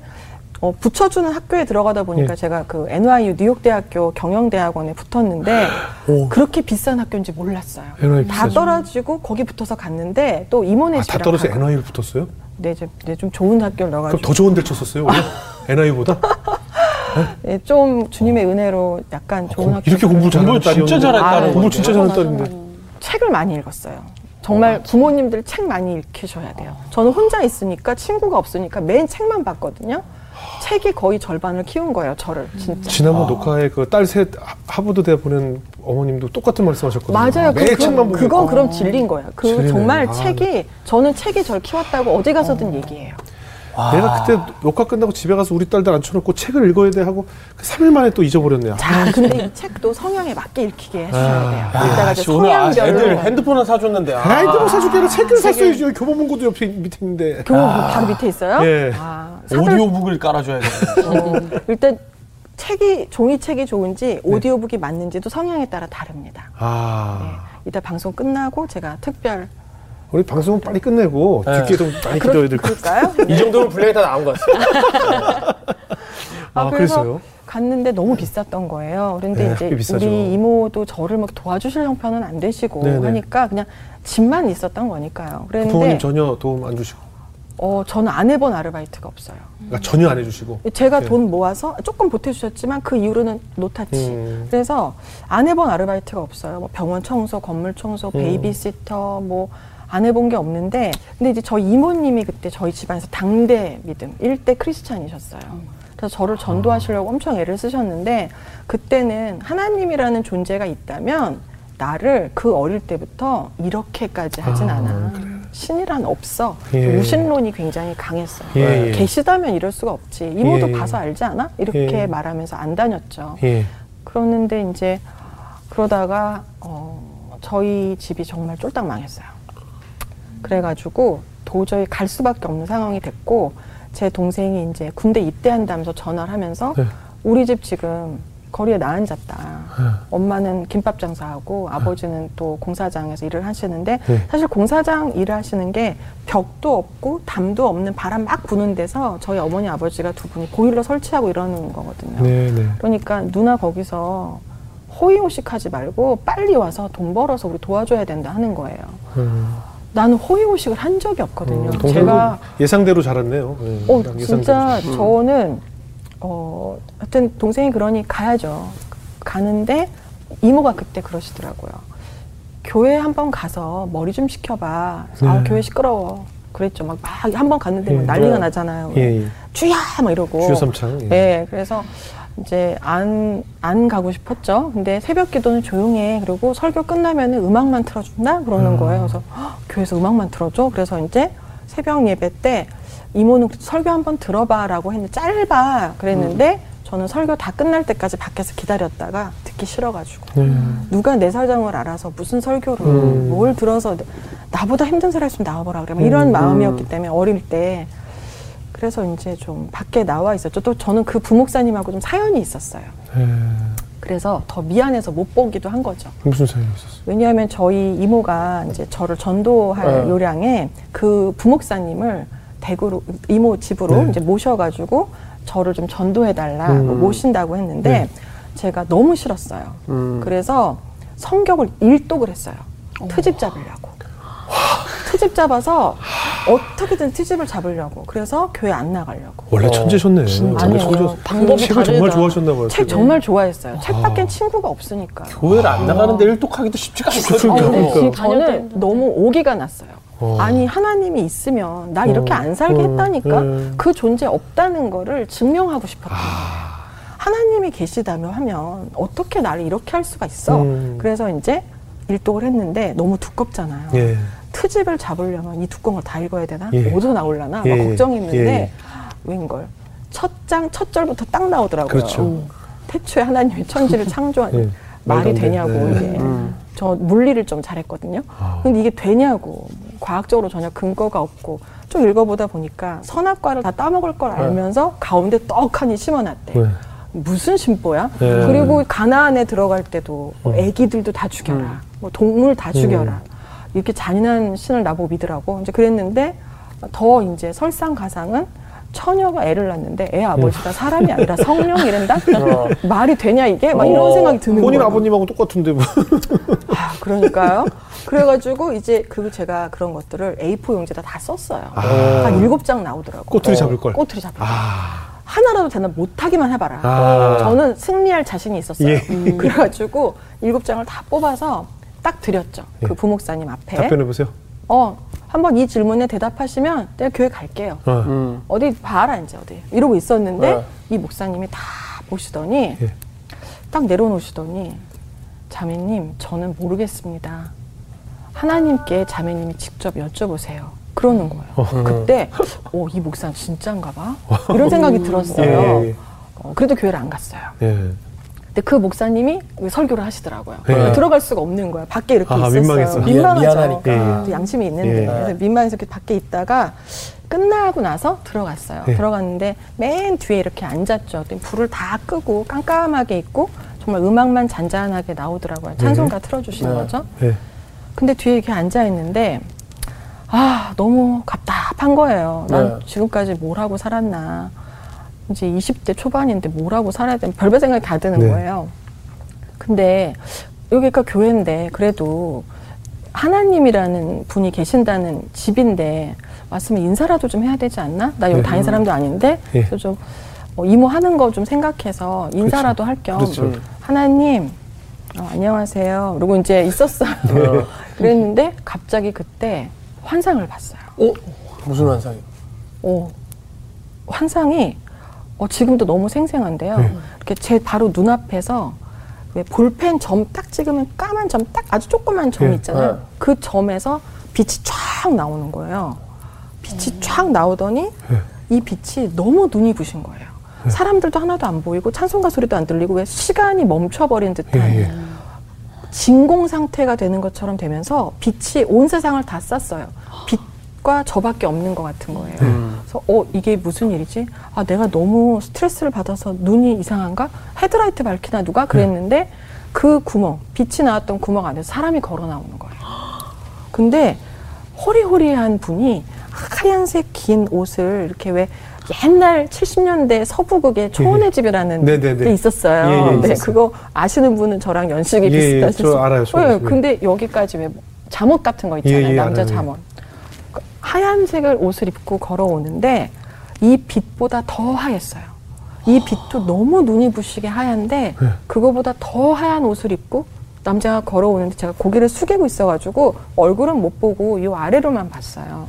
어, 붙여주는 학교에 들어가다 보니까 네. 제가 그 NYU 뉴욕 대학교 경영대학원에 붙었는데, 오. 그렇게 비싼 학교인지 몰랐어요. NYU 다 비싸죠. 떨어지고 거기 붙어서 갔는데, 또 이모네 아, 다 떨어져. NI를 붙었어요? 네, 이제, 이제 좀 좋은 학교를 그럼 넣어가지고. 더 좋은 데를 쳤었어요? *laughs* NI보다? 예, 좀 주님의 은혜로 약간 좋은 학교 이렇게 공부 잘하는 진짜 딸이었는데. 잘했다는 공부. 진짜 잘하는 딸인데. 책을 많이 읽었어요. 정말 부모님들 책 많이 읽히셔야 돼요. 저는 혼자 있으니까 친구가 없으니까 매일 책만 봤거든요. 책이 거의 절반을 키운 거예요, 저를 진짜. 지난번 녹화에 그 딸 셋 하버드 대 보낸 어머님도 똑같은 말씀 하셨거든요. 맞아요. 매일 그, 책만 그. 그건 그럼 질린 거예요. 그 질리네. 정말 아, 책이 저는 책이 절 키웠다고 어디 가서든 얘기해요. 내가 그때 녹화 끝나고 집에 가서 우리 딸들 앉혀놓고 책을 읽어야 돼 하고 그 3일 만에 또 잊어버렸네요. 자, 근데 이 책도 성향에 맞게 읽히게 해주셔야 돼요. 아, 이따가 이제 씨, 오늘 아, 애들 성향별로 핸드폰을 사줬는데. 아. 아이들 사줄게 아니라 책을 샀어야지. 교보문고도 옆에 밑에 있는데. 교복 바로 밑에 있어요. 예. 아, 사들 오디오북을 깔아줘야겠네. 어, 일단 책이 종이책이 좋은지 오디오북이 맞는지도 성향에 따라 다릅니다. 네. 아. 이따 방송 끝나고 제가 특별 우리 방송은 빨리 끝내고 네. 뒷게 좀 많이 기다려야 될 것 같아요. 이 정도면 분량이 다 나온 것 같습니다. 아, 그래서 그랬어요? 갔는데 너무 비쌌던 거예요. 그런데 네, 이제 비싸죠. 우리 이모도 저를 막 도와주실 형편은 안 되시고 네네. 하니까 그냥 집만 있었던 거니까요. 그랬는데 부모님 전혀 도움 안 주시고. 어, 저는 안 해본 아르바이트가 없어요. 그러니까 전혀 안 해주시고. 제가 네. 돈 모아서 조금 보태주셨지만 그 이후로는 no touch. 음. 그래서 안 해본 아르바이트가 없어요. 뭐 병원 청소, 건물 청소, 음. 베이비시터 뭐안 해본 게 없는데 근데 이제 저희 이모님이 그때 저희 집안에서 당대 믿음 일대 크리스찬이셨어요. 그래서 저를 전도하시려고 엄청 애를 쓰셨는데 그때는 하나님이라는 존재가 있다면 나를 그 어릴 때부터 이렇게까지 하진 아, 않아. 신이란 없어. 예. 무신론이 굉장히 강했어요. 예, 예. 계시다면 이럴 수가 없지. 이모도 예. 봐서 알지 않아? 이렇게 예. 말하면서 안 다녔죠. 예. 그러는데 이제 그러다가 어, 저희 집이 정말 쫄딱 망했어요. 그래가지고 도저히 갈 수밖에 없는 상황이 됐고 제 동생이 이제 군대 입대한다면서 전화를 하면서 네. 우리 집 지금 거리에 나앉았다. 네. 엄마는 김밥 장사하고 아버지는 또 공사장에서 일을 하시는데 네. 사실 공사장 일을 하시는 게 벽도 없고 담도 없는 바람 막 부는 데서 저희 어머니 아버지가 두 분이 보일러 설치하고 이러는 거거든요. 네, 네. 그러니까 누나 거기서 호의호식하지 말고 빨리 와서 돈 벌어서 우리 도와줘야 된다 하는 거예요. 음. 나는 호의호식을 한 적이 없거든요. 음, 제가 예상대로 잘했네요. 네, 어딱 진짜 예상대로. 저는 어 하여튼 동생이 그러니 가야죠. 가는데 이모가 그때 그러시더라고요. 교회 한 번 가서 머리 좀 식혀봐. 네. 아 교회 시끄러워. 그랬죠. 막한번 갔는데 막 예. 난리가 네. 나잖아요. 예, 예. 주야 막 이러고. 주여삼창. 예. 네, 그래서 이제 안, 안 가고 싶었죠. 근데 새벽 기도는 조용해. 그리고 설교 끝나면은 음악만 틀어준다? 그러는 음. 거예요. 그래서 헉, 교회에서 음악만 틀어줘? 그래서 이제 새벽 예배 때 이모는 설교 한번 들어봐라고 했는데 짧아. 그랬는데 저는 설교 다 끝날 때까지 밖에서 기다렸다가 듣기 싫어가지고. 네. 누가 내 사정을 알아서 무슨 설교를 음. 뭘 들어서 나보다 힘든 소리 했으면 나와보라 그래. 막 이런 음. 마음이었기 때문에 어릴 때 그래서 이제 좀 밖에 나와 있었죠. 또 저는 그 부목사님하고 좀 사연이 있었어요. 네. 그래서 더 미안해서 못 보기도 한 거죠. 무슨 사연이 있었어요? 왜냐하면 저희 이모가 이제 저를 전도할 네. 요량에 그 부목사님을 대구로 이모 집으로 네. 이제 모셔가지고 저를 좀 전도해 달라 음. 모신다고 했는데 네. 제가 너무 싫었어요. 음. 그래서 성격을 일독을 했어요. 트집 잡으려고. 트집 잡아서 어떻게든 트집을 잡으려고. 그래서 교회 안 나가려고. 원래 어, 천재셨네. 천재. 방법이 책을 정말 다르다. 좋아하셨나 봐요. 책 정말 좋아했어요. 책 아. 밖엔 친구가 없으니까. 교회를 안 나가는데 일독하기도 쉽지가 않거든요. 어, 근데 그러니까. 저는. 너무 오기가 났어요. 어. 아니 하나님이 있으면 나 이렇게 어, 안 살게 어, 했다니까 네. 그 존재 없다는 거를 증명하고 싶었던 아. 거예요. 하나님이 계시다며 하면 어떻게 나를 이렇게 할 수가 있어? 음. 그래서 이제 일독을 했는데 너무 두껍잖아요. 예. 트집을 잡으려면 이 두꺼운 걸 다 읽어야 되나? 예. 어디서 나올라나? 예, 막 예. 걱정했는데 예. 웬걸 첫 장, 첫 절부터 딱 나오더라고요. 그렇죠. 음. 태초에 하나님이 천지를 *laughs* 창조한 예. 말이. 되냐고 네. 이게 저 물리를 좀 잘했거든요. 아. 근데 이게 되냐고 과학적으로 전혀 근거가 없고 좀 읽어보다 보니까 선악과를 다 따먹을 걸 알면서 가운데 떡하니 심어놨대. 네. 무슨 심보야? 네. 그리고 가나안에 들어갈 때도 뭐 음. 애기들도 다 죽여라. 뭐 동물 다 죽여라. 이렇게 잔인한 신을 나보고 믿으라고. 이제 그랬는데 더 이제 설상가상은 처녀가 애를 낳는데 애 아버지가 사람이 아니라 성령이란다? 어. *laughs* 말이 되냐 이게? 막 이런 어. 생각이 드는 본인 거예요. 아버님하고 똑같은데 뭐. 아, 그러니까요. 그래가지고 이제 그 제가 그런 것들을 A4 용지에다 다 썼어요. 아. 한 일곱 장 나오더라고. 꼬투리 잡을 걸. 꼬투리 잡을 걸. 아. 하나라도 되나 못하기만 해봐라. 아. 저는 승리할 자신이 있었어요. 예. 음. 그래가지고 일곱 장을 다 뽑아서 딱 드렸죠. 예. 그 부목사님 앞에. 답변해 보세요. 어, 한번 이 질문에 대답하시면 내가 교회 갈게요. 어. 음. 어디 봐라 이제 어디 이러고 있었는데 네. 이 목사님이 다 보시더니 예. 딱 내려놓으시더니 자매님 저는 모르겠습니다. 하나님께 자매님이 직접 여쭤보세요. 그러는 거예요. 그때 *laughs* 어, 이 목사는 진짠가 봐. 이런 생각이 들었어요. 예, 예. 어, 그래도 교회를 안 갔어요. 예. 근데 그 목사님이 설교를 하시더라고요. 예. 들어갈 수가 없는 거야. 밖에 이렇게 아, 있었어요. 민망해서. 민망하죠. 예, 또 양심이 있는데 예. 그래서 민망해서 이렇게 밖에 있다가 끝나고 나서 들어갔어요. 예. 들어갔는데 맨 뒤에 이렇게 앉았죠. 불을 다 끄고 깜깜하게 있고 정말 음악만 잔잔하게 나오더라고요. 찬송가 틀어주시는 네. 거죠. 예. 근데 뒤에 이렇게 앉아 있는데 아 너무 답답한 거예요. 난 네. 지금까지 뭘 하고 살았나. 이제 20대 초반인데 뭘 하고 살아야 되나 별별 생각이 다 드는 네. 거예요. 근데 여기가 교회인데 그래도 하나님이라는 분이 계신다는 집인데 왔으면 인사라도 좀 해야 되지 않나? 나 여기 네. 다닌 사람도 아닌데 예. 그래서 좀 어, 이모 하는 거 좀 생각해서 인사라도 할겸 그렇죠. 하나님 어, 안녕하세요. 그리고 이제 있었어요. 어. *laughs* 그랬는데 갑자기 그때 환상을 봤어요. 어? 무슨 환상이? 어, 환상이 어, 지금도 너무 생생한데요. 네. 이렇게 제 바로 눈앞에서 왜 볼펜 점 딱 찍으면 까만 점 딱 아주 조그만 점 네. 있잖아요. 네. 그 점에서 빛이 쫙 나오는 거예요. 빛이 쫙 나오더니 네. 이 빛이 너무 눈이 부신 거예요. 사람들도 하나도 안 보이고 찬송가 소리도 안 들리고 왜 시간이 멈춰버린 듯한 예, 예. 진공 상태가 되는 것처럼 되면서 빛이 온 세상을 다 쌌어요. 빛 과 저밖에 없는 것 같은 거예요. 그래서 어 이게 무슨 일이지? 아 내가 너무 스트레스를 받아서 눈이 이상한가? 헤드라이트 밝히나 누가 그랬는데 그 구멍 빛이 나왔던 구멍 안에서 사람이 걸어 나오는 거예요. 근데 호리호리한 분이 하얀색 긴 옷을 이렇게 왜 옛날 70년대 서부극의 초원의 집이라는 네네네. 게 있었어요. 예, 예, 네, 있었어요. 그거 아시는 분은 저랑 연식이 예, 예, 비슷하실 저 수- 알아요, 저 네. 근데 여기까지 왜 잠옷 같은 거 있잖아요. 예, 예, 남자. 잠옷. 그 하얀색을 옷을 입고 걸어오는데 이 빛보다 더 하였어요. 이 빛도 너무 눈이 부시게 하얀데 네. 그거보다 더 하얀 옷을 입고 남자가 걸어오는데 제가 고개를 숙이고 있어가지고 얼굴은 못 보고 이 아래로만 봤어요.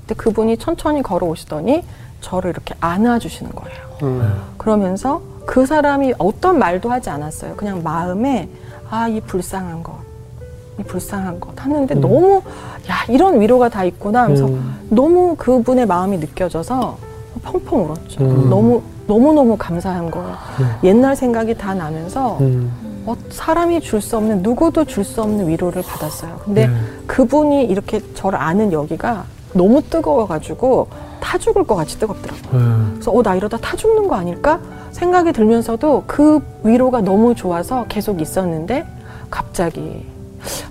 근데 그분이 천천히 걸어오시더니 저를 이렇게 안아주시는 거예요. 음. 그러면서 그 사람이 어떤 말도 하지 않았어요. 그냥 마음에 아 이 불쌍한 것, 이 불쌍한 것 하는데 너무 야 이런 위로가 다 있구나 하면서 음. 너무 그분의 마음이 느껴져서 펑펑 울었죠. 음. 너무 너무 너무 감사한 거예요. 옛날 생각이 다 나면서 음. 어, 사람이 줄 수 없는 누구도 줄 수 없는 위로를 받았어요. 근데 네. 그분이 이렇게 저를 아는 여기가 너무 뜨거워가지고 타 죽을 것 같이 뜨겁더라고요. 예. 그래서 어, 나 이러다 타 죽는 거 아닐까 생각이 들면서도 그 위로가 너무 좋아서 계속 있었는데 갑자기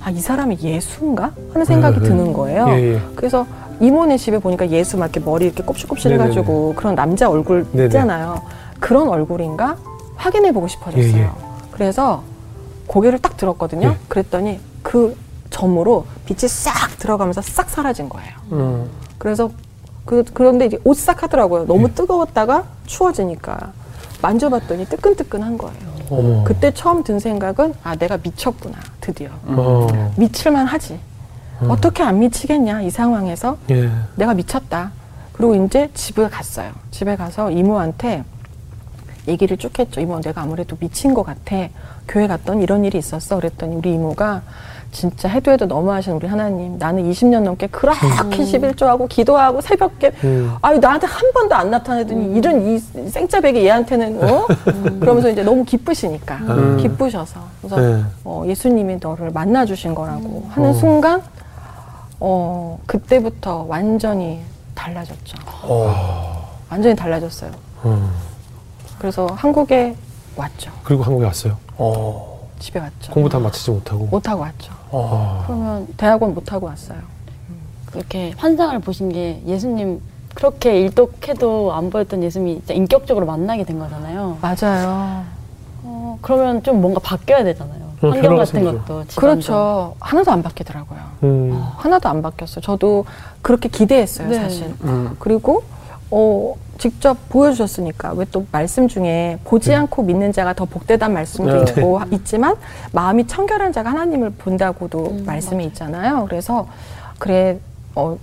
아 이 사람이 예수인가 하는 생각이 네, 네. 드는 거예요. 예, 예. 그래서 이모네 집에 보니까 예수 막 이렇게 머리 이렇게 네네네. 해가지고 그런 남자 얼굴. 있잖아요. 그런 얼굴인가 확인해 보고 싶어졌어요. 예, 예. 그래서 고개를 딱 들었거든요. 예. 그랬더니 그 점으로 빛이 싹 들어가면서 싹 사라진 거예요. 음. 그래서 그 그런데 이제 오싹 하더라고요. 너무 예. 뜨거웠다가 추워지니까 만져봤더니 뜨끈뜨끈한 거예요. 어머. 그때 처음 든 생각은 아 내가 미쳤구나 드디어 어. 미칠만 하지. 어 떻게 안 미치겠냐 이 상황에서 예. 내가 미쳤다. 그리고 이제 집에 갔어요. 집에 가서 이모한테 얘기를 쭉 했죠. 이모 내가 아무래도 미친 것 같아. 교회 갔더니 이런 일이 있었어. 그랬더니 우리 이모가 진짜 해도 해도 너무하신 우리 하나님. 나는 20년 넘게 그렇게 11조하고 기도하고 새벽에 음. 아유 나한테 한 번도 안 나타내더니 이런 이 생짜배기 얘한테는 어? 그러면서 이제 너무 기쁘시니까 음. 기쁘셔서 그래서 네. 어, 예수님이 너를 만나 주신 거라고 하는 어. 순간 어 그때부터 완전히 달라졌죠. 어. 완전히 달라졌어요. 어. 그래서 한국에 왔죠. 그리고 한국에 왔어요. 어. 집에 왔죠. 공부 다 마치지 못하고. 못 하고 왔죠. 어. 그러면 대학원 못 하고 왔어요. 그렇게 환상을 보신 게 예수님 그렇게 일독해도 안 보였던 예수님이 진짜 인격적으로 만나게 된 거잖아요. 맞아요. 어, 그러면 좀 뭔가 바뀌어야 되잖아요. 어, 환경 같은 생기죠. 것도. 집안도. 그렇죠. 하나도 안 바뀌더라고요. 음. 하나도 안 바뀌었어요. 저도 그렇게 기대했어요, 네. 사실. 음. 그리고 어 직접 보여주셨으니까 왜 또 말씀 중에 보지 네. 않고 믿는 자가 더 복되단 말씀도 네. 있고 하- 있지만 마음이 청결한 자가 하나님을 본다고도 음, 말씀이 있잖아요. 그래서 그래 어,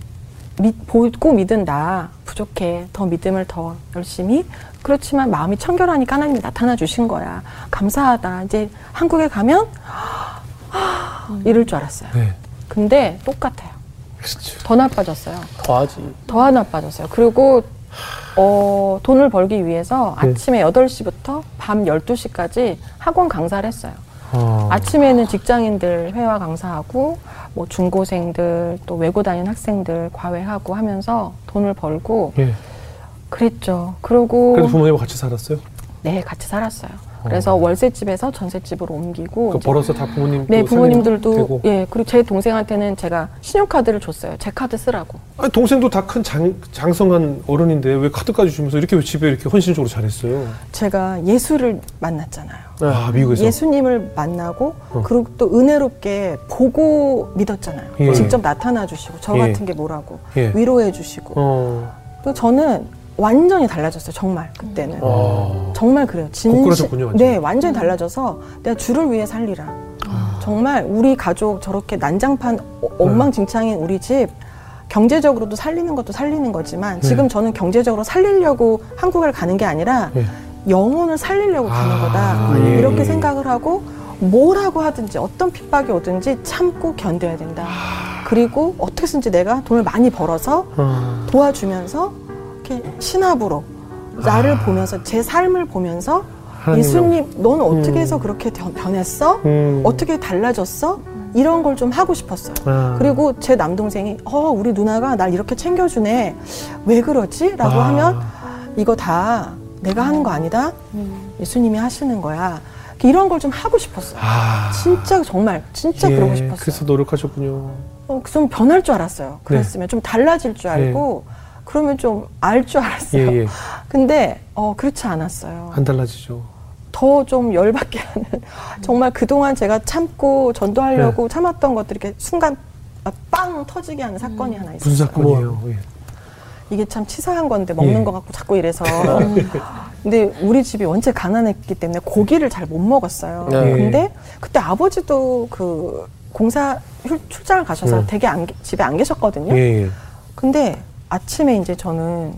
믿, 보고 믿은 나 부족해 더 믿음을 더 열심히 그렇지만 마음이 청결하니까 하나님이 나타나 주신 거야 감사하다 이제 한국에 가면 *gasps* 이럴 줄 알았어요. 네. 근데 똑같아요. 그렇죠. 더 나빠졌어요. 더하지. 더 하나 빠졌어요. 그리고 어, 돈을 벌기 위해서 네. 아침에 8시부터 밤 12시까지 학원 강사를 했어요. 아, 아침에는 직장인들 회화 강사하고 뭐 중고생들 또 외고 다니는 학생들 과외하고 하면서 돈을 벌고 예. 그랬죠. 그리고 그래도 부모님과 같이 살았어요? 네, 같이 살았어요. 그래서 월세집에서 전세집으로 옮기고 그 벌어서 다 부모님 네, 부모님들도 되고. 예, 그리고 제 동생한테는 제가 신용카드를 줬어요. 제 카드 쓰라고. 아니, 동생도 다 큰 장성한 어른인데 왜 카드까지 주면서 이렇게 집에 이렇게 헌신적으로 잘했어요? 제가 예수를 만났잖아요. 아 미국에서 예수님을 만나고 어. 그리고 또 은혜롭게 보고 믿었잖아요. 예. 직접 나타나 주시고 저 예. 같은 게 뭐라고 예. 위로해 주시고 어, 또 저는 완전히 달라졌어요. 정말 그때는 어. 정말 그래요. 완전히. 네, 완전히 달라져서 내가 주를 위해 살리라. 정말 우리 가족 저렇게 난장판 어- 엉망진창인 우리 집 경제적으로도 살리는 것도 살리는 거지만 네. 지금 저는 경제적으로 살리려고 한국을 가는 게 아니라 예. 영혼을 살리려고 가는 아, 거다. 예. 이렇게 생각을 하고 뭐라고 하든지 어떤 핍박이 오든지 참고 견뎌야 된다. 그리고 어떻게든지 내가 돈을 많이 벌어서 어. 도와주면서 이렇게 신압으로 나를 아. 보면서 제 삶을 보면서 예수님, 넌 어떻게 음. 해서 그렇게 변- 변했어? 음. 어떻게 달라졌어? 이런 걸 좀 하고 싶었어요. 아. 그리고 제 남동생이 어 우리 누나가 날 이렇게 챙겨주네 왜 그러지? 라고 아. 하면 이거 다 내가 하는 거 아니다 음. 예수님이 하시는 거야 이런 걸 좀 하고 싶었어요 아. 진짜 정말 진짜 예, 그러고 싶었어요 그래서 노력하셨군요. 어, 좀 변할 줄 알았어요 그랬으면 좀 달라질 줄 알고 그러면 좀 알줄 예, 알았어요 예. 근데 어 그렇지 않았어요 안 달라지죠. 더 좀 열받게 하는 *laughs* 정말 그동안 제가 참고 전도하려고 참았던 것들이 이렇게 순간 아, 빵 터지게 하는 사건이 하나 있어요. 무슨 사건이에요? 예. 이게 참 치사한 건데 먹는 예. 거 갖고 자꾸 이래서. *laughs* 근데 우리 집이 원체 가난했기 때문에 고기를 잘 못 먹었어요. 네. 근데 그때 아버지도 그 공사 출- 출장을 가셔서 네. 되게 안, 계- 집에 안 계셨거든요. 예, 예. 근데 아침에 이제 저는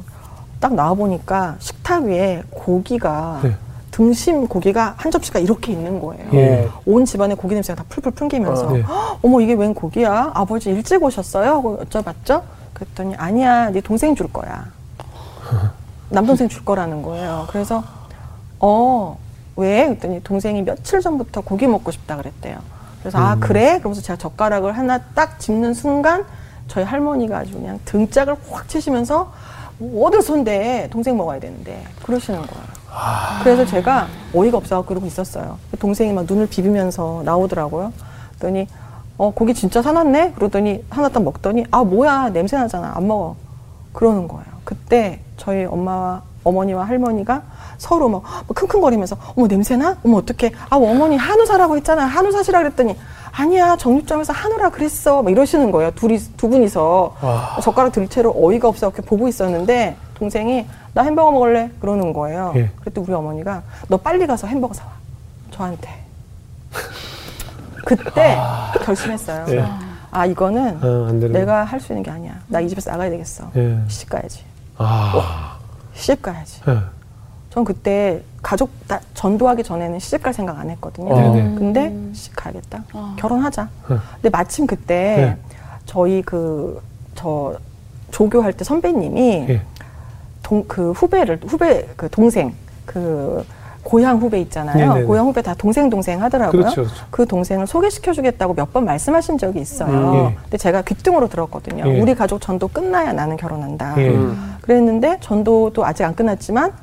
딱 나와 보니까 식탁 위에 고기가 네. 등심 고기가 한 접시가 이렇게 있는 거예요. 예. 온 집안에 고기 냄새가 다 풀풀 풍기면서 어. 네. "헉, 어머 이게 웬 고기야? 아버지 일찍 오셨어요? 하고 여쭤봤죠. 그랬더니 아니야 네 동생 줄 거야. *laughs* 남동생 줄 거라는 거예요. 그래서 어 왜? 그랬더니 동생이 며칠 전부터 고기 먹고 싶다 그랬대요. 그래서 아 음. 그래? 그러면서 제가 젓가락을 하나 딱 짚는 순간 저희 할머니가 아주 그냥 등짝을 확 치시면서 어딜 손대 동생 먹어야 되는데 그러시는 거예요. 그래서 제가 어이가 없어서 그러고 있었어요. 동생이 막 눈을 비비면서 나오더라고요. 그랬더니 어 고기 진짜 사놨네? 그러더니 하나 딱 먹더니 아 뭐야 냄새 나잖아 안 먹어 그러는 거예요. 그때 저희 엄마와 어머니와 할머니가 서로 막, 막 킁킁거리면서 어머 냄새나? 어머 어떡해 아 어머니 한우 사라고 했잖아 한우 사시라 그랬더니 아니야 정육점에서 한우라 그랬어 막 이러시는 거예요. 둘이 두 분이서 와. 젓가락 들 채로 어이가 없어 이렇게 보고 있었는데 동생이 나 햄버거 먹을래 그러는 거예요. 예. 그랬더니 우리 어머니가 너 빨리 가서 햄버거 사와 저한테. 그때 결심했어요. 예. 아 이거는 아. 내가 할 수 있는 게 아니야. 나 이 집에서 나가야 되겠어. 예. 시집 가야지. 아. 시집 가야지. 예. 전 그때 가족 다 전도하기 전에는 시집 갈 생각 안 했거든요. 어. 네네. 근데 시집 가야겠다. 어. 결혼하자. 예. 근데 마침 그때 네. 저희 그 저 조교할 때 선배님이 예. 동, 그 후배를 후배 그 동생 그 고향 후배 있잖아요. 네네네. 고향 후배 다 동생 동생 하더라고요. 그렇죠, 그렇죠. 그 동생을 소개시켜 주겠다고 몇 번 말씀하신 적이 있어요. 음, 예. 근데 제가 귀등으로 들었거든요. 예. 우리 가족 전도 끝나야 나는 결혼한다. 예. 음. 그랬는데 전도도 아직 안 끝났지만 어,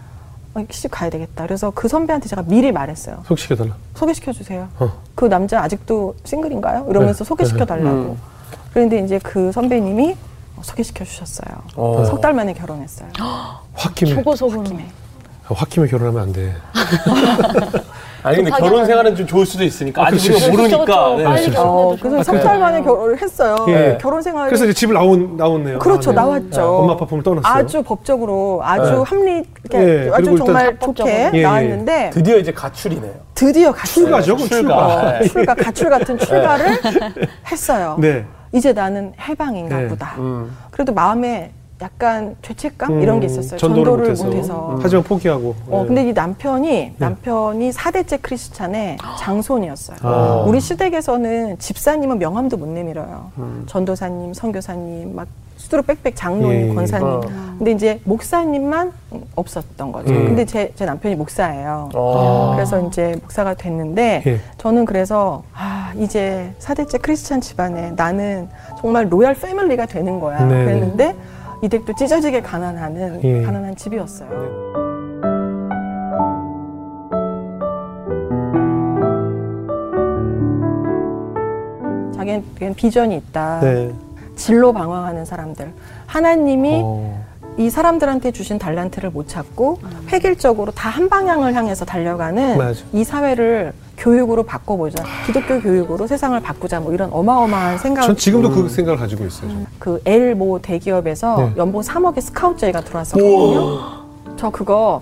시집 가야 되겠다. 그래서 그 선배한테 제가 미리 말했어요. 소개시켜달라. 소개시켜 주세요. 어. 그 남자 아직도 싱글인가요? 이러면서 네. 소개시켜 달라고. 음. 그런데 이제 그 선배님이 소개시켜 주셨어요. 어. 석달 만에 결혼했어요. *gasps* 홧김에. 초고속으로. 김에. 홧김에 결혼하면 안 돼. *laughs* 아니 근데 결혼 생활은 좀 좋을 수도 있으니까 아직 우리가. 모르니까. 네. 빨리 어, 그래서 3달 같아요. 만에 결혼을 했어요. 예. 결혼 생활 그래서 이제 집을 나온 나왔네요. 그렇죠 나왔네요. 나왔죠. 엄마 아빠 품을 떠났어요. 아주 법적으로 아주 네. 합리 예, 게 아주 정말 합법적으로. 좋게 예, 예. 나왔는데 드디어 이제 가출이네요. 드디어 가출 출가죠, 출가. 출가. 네. 출가 가출 같은 출가를 *laughs* 했어요. 네. 이제 나는 해방인가 네. 보다. 음. 그래도 마음에 약간 죄책감 음, 이런 게 있었어요. 전도를 전도를, 못해서. 못해서. 음. 하지만 포기하고. 어, 예. 근데 이 남편이 남편이 사대째 크리스찬의 장손이었어요. 아. 우리 시댁에서는 집사님은 명함도 못 내밀어요. 음. 전도사님, 선교사님, 막 수두룩 빽빽 장로님, 예. 권사님. 어. 근데 이제 목사님만 없었던 거죠. 음. 근데 제, 제 남편이 목사예요. 어. 그래서 이제 목사가 됐는데 예. 저는 그래서 아 이제 사대째 크리스찬 집안에 나는 정말 로얄 패밀리가 되는 거야. 네. 그랬는데 이 댁도 찢어지게 가난하는 예. 가난한 집이었어요. 자기는 비전이 있다. 네. 진로 방황하는 사람들. 하나님이 어. 이 사람들한테 주신 달란트를 못 찾고 획일적으로 다 한 방향을 향해서 달려가는 맞아. 이 사회를 교육으로 바꿔보자. 기독교 교육으로 세상을 바꾸자. 뭐 이런 어마어마한 생각. 전 지금도 그 생각을 가지고 있어요. 저는. 그 L 모 대기업에서 네. 연봉 3억의 스카우트 제의가 들어왔었거든요. 저 그거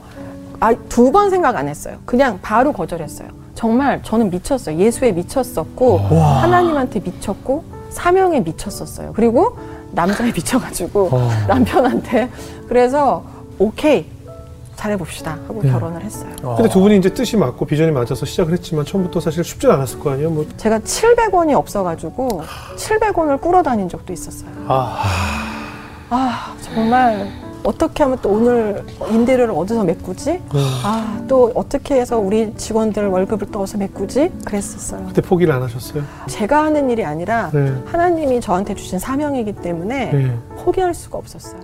아, 두 번 생각 안 했어요. 그냥 바로 거절했어요. 정말 저는 미쳤어요. 예수에 미쳤었고 하나님한테 미쳤고 사명에 미쳤었어요. 그리고 남자에 *laughs* 미쳐가지고 어. 남편한테 그래서 오케이 잘해봅시다 하고 네. 결혼을 했어요. 근데 두 분이 이제 뜻이 맞고 비전이 맞아서 시작을 했지만 처음부터 사실 쉽지 않았을 거 아니에요. 뭐 제가 700원이 없어가지고 700원을 꾸러 다닌 적도 있었어요. 아. 아 정말 어떻게 하면 또 오늘 임대료를 어디서 메꾸지? 아 또 어떻게 해서 우리 직원들 월급을 또 어디서 메꾸지? 그랬었어요. 그때 포기를 안 하셨어요. 제가 하는 일이 아니라 네. 하나님이 저한테 주신 사명이기 때문에 네. 포기할 수가 없었어요.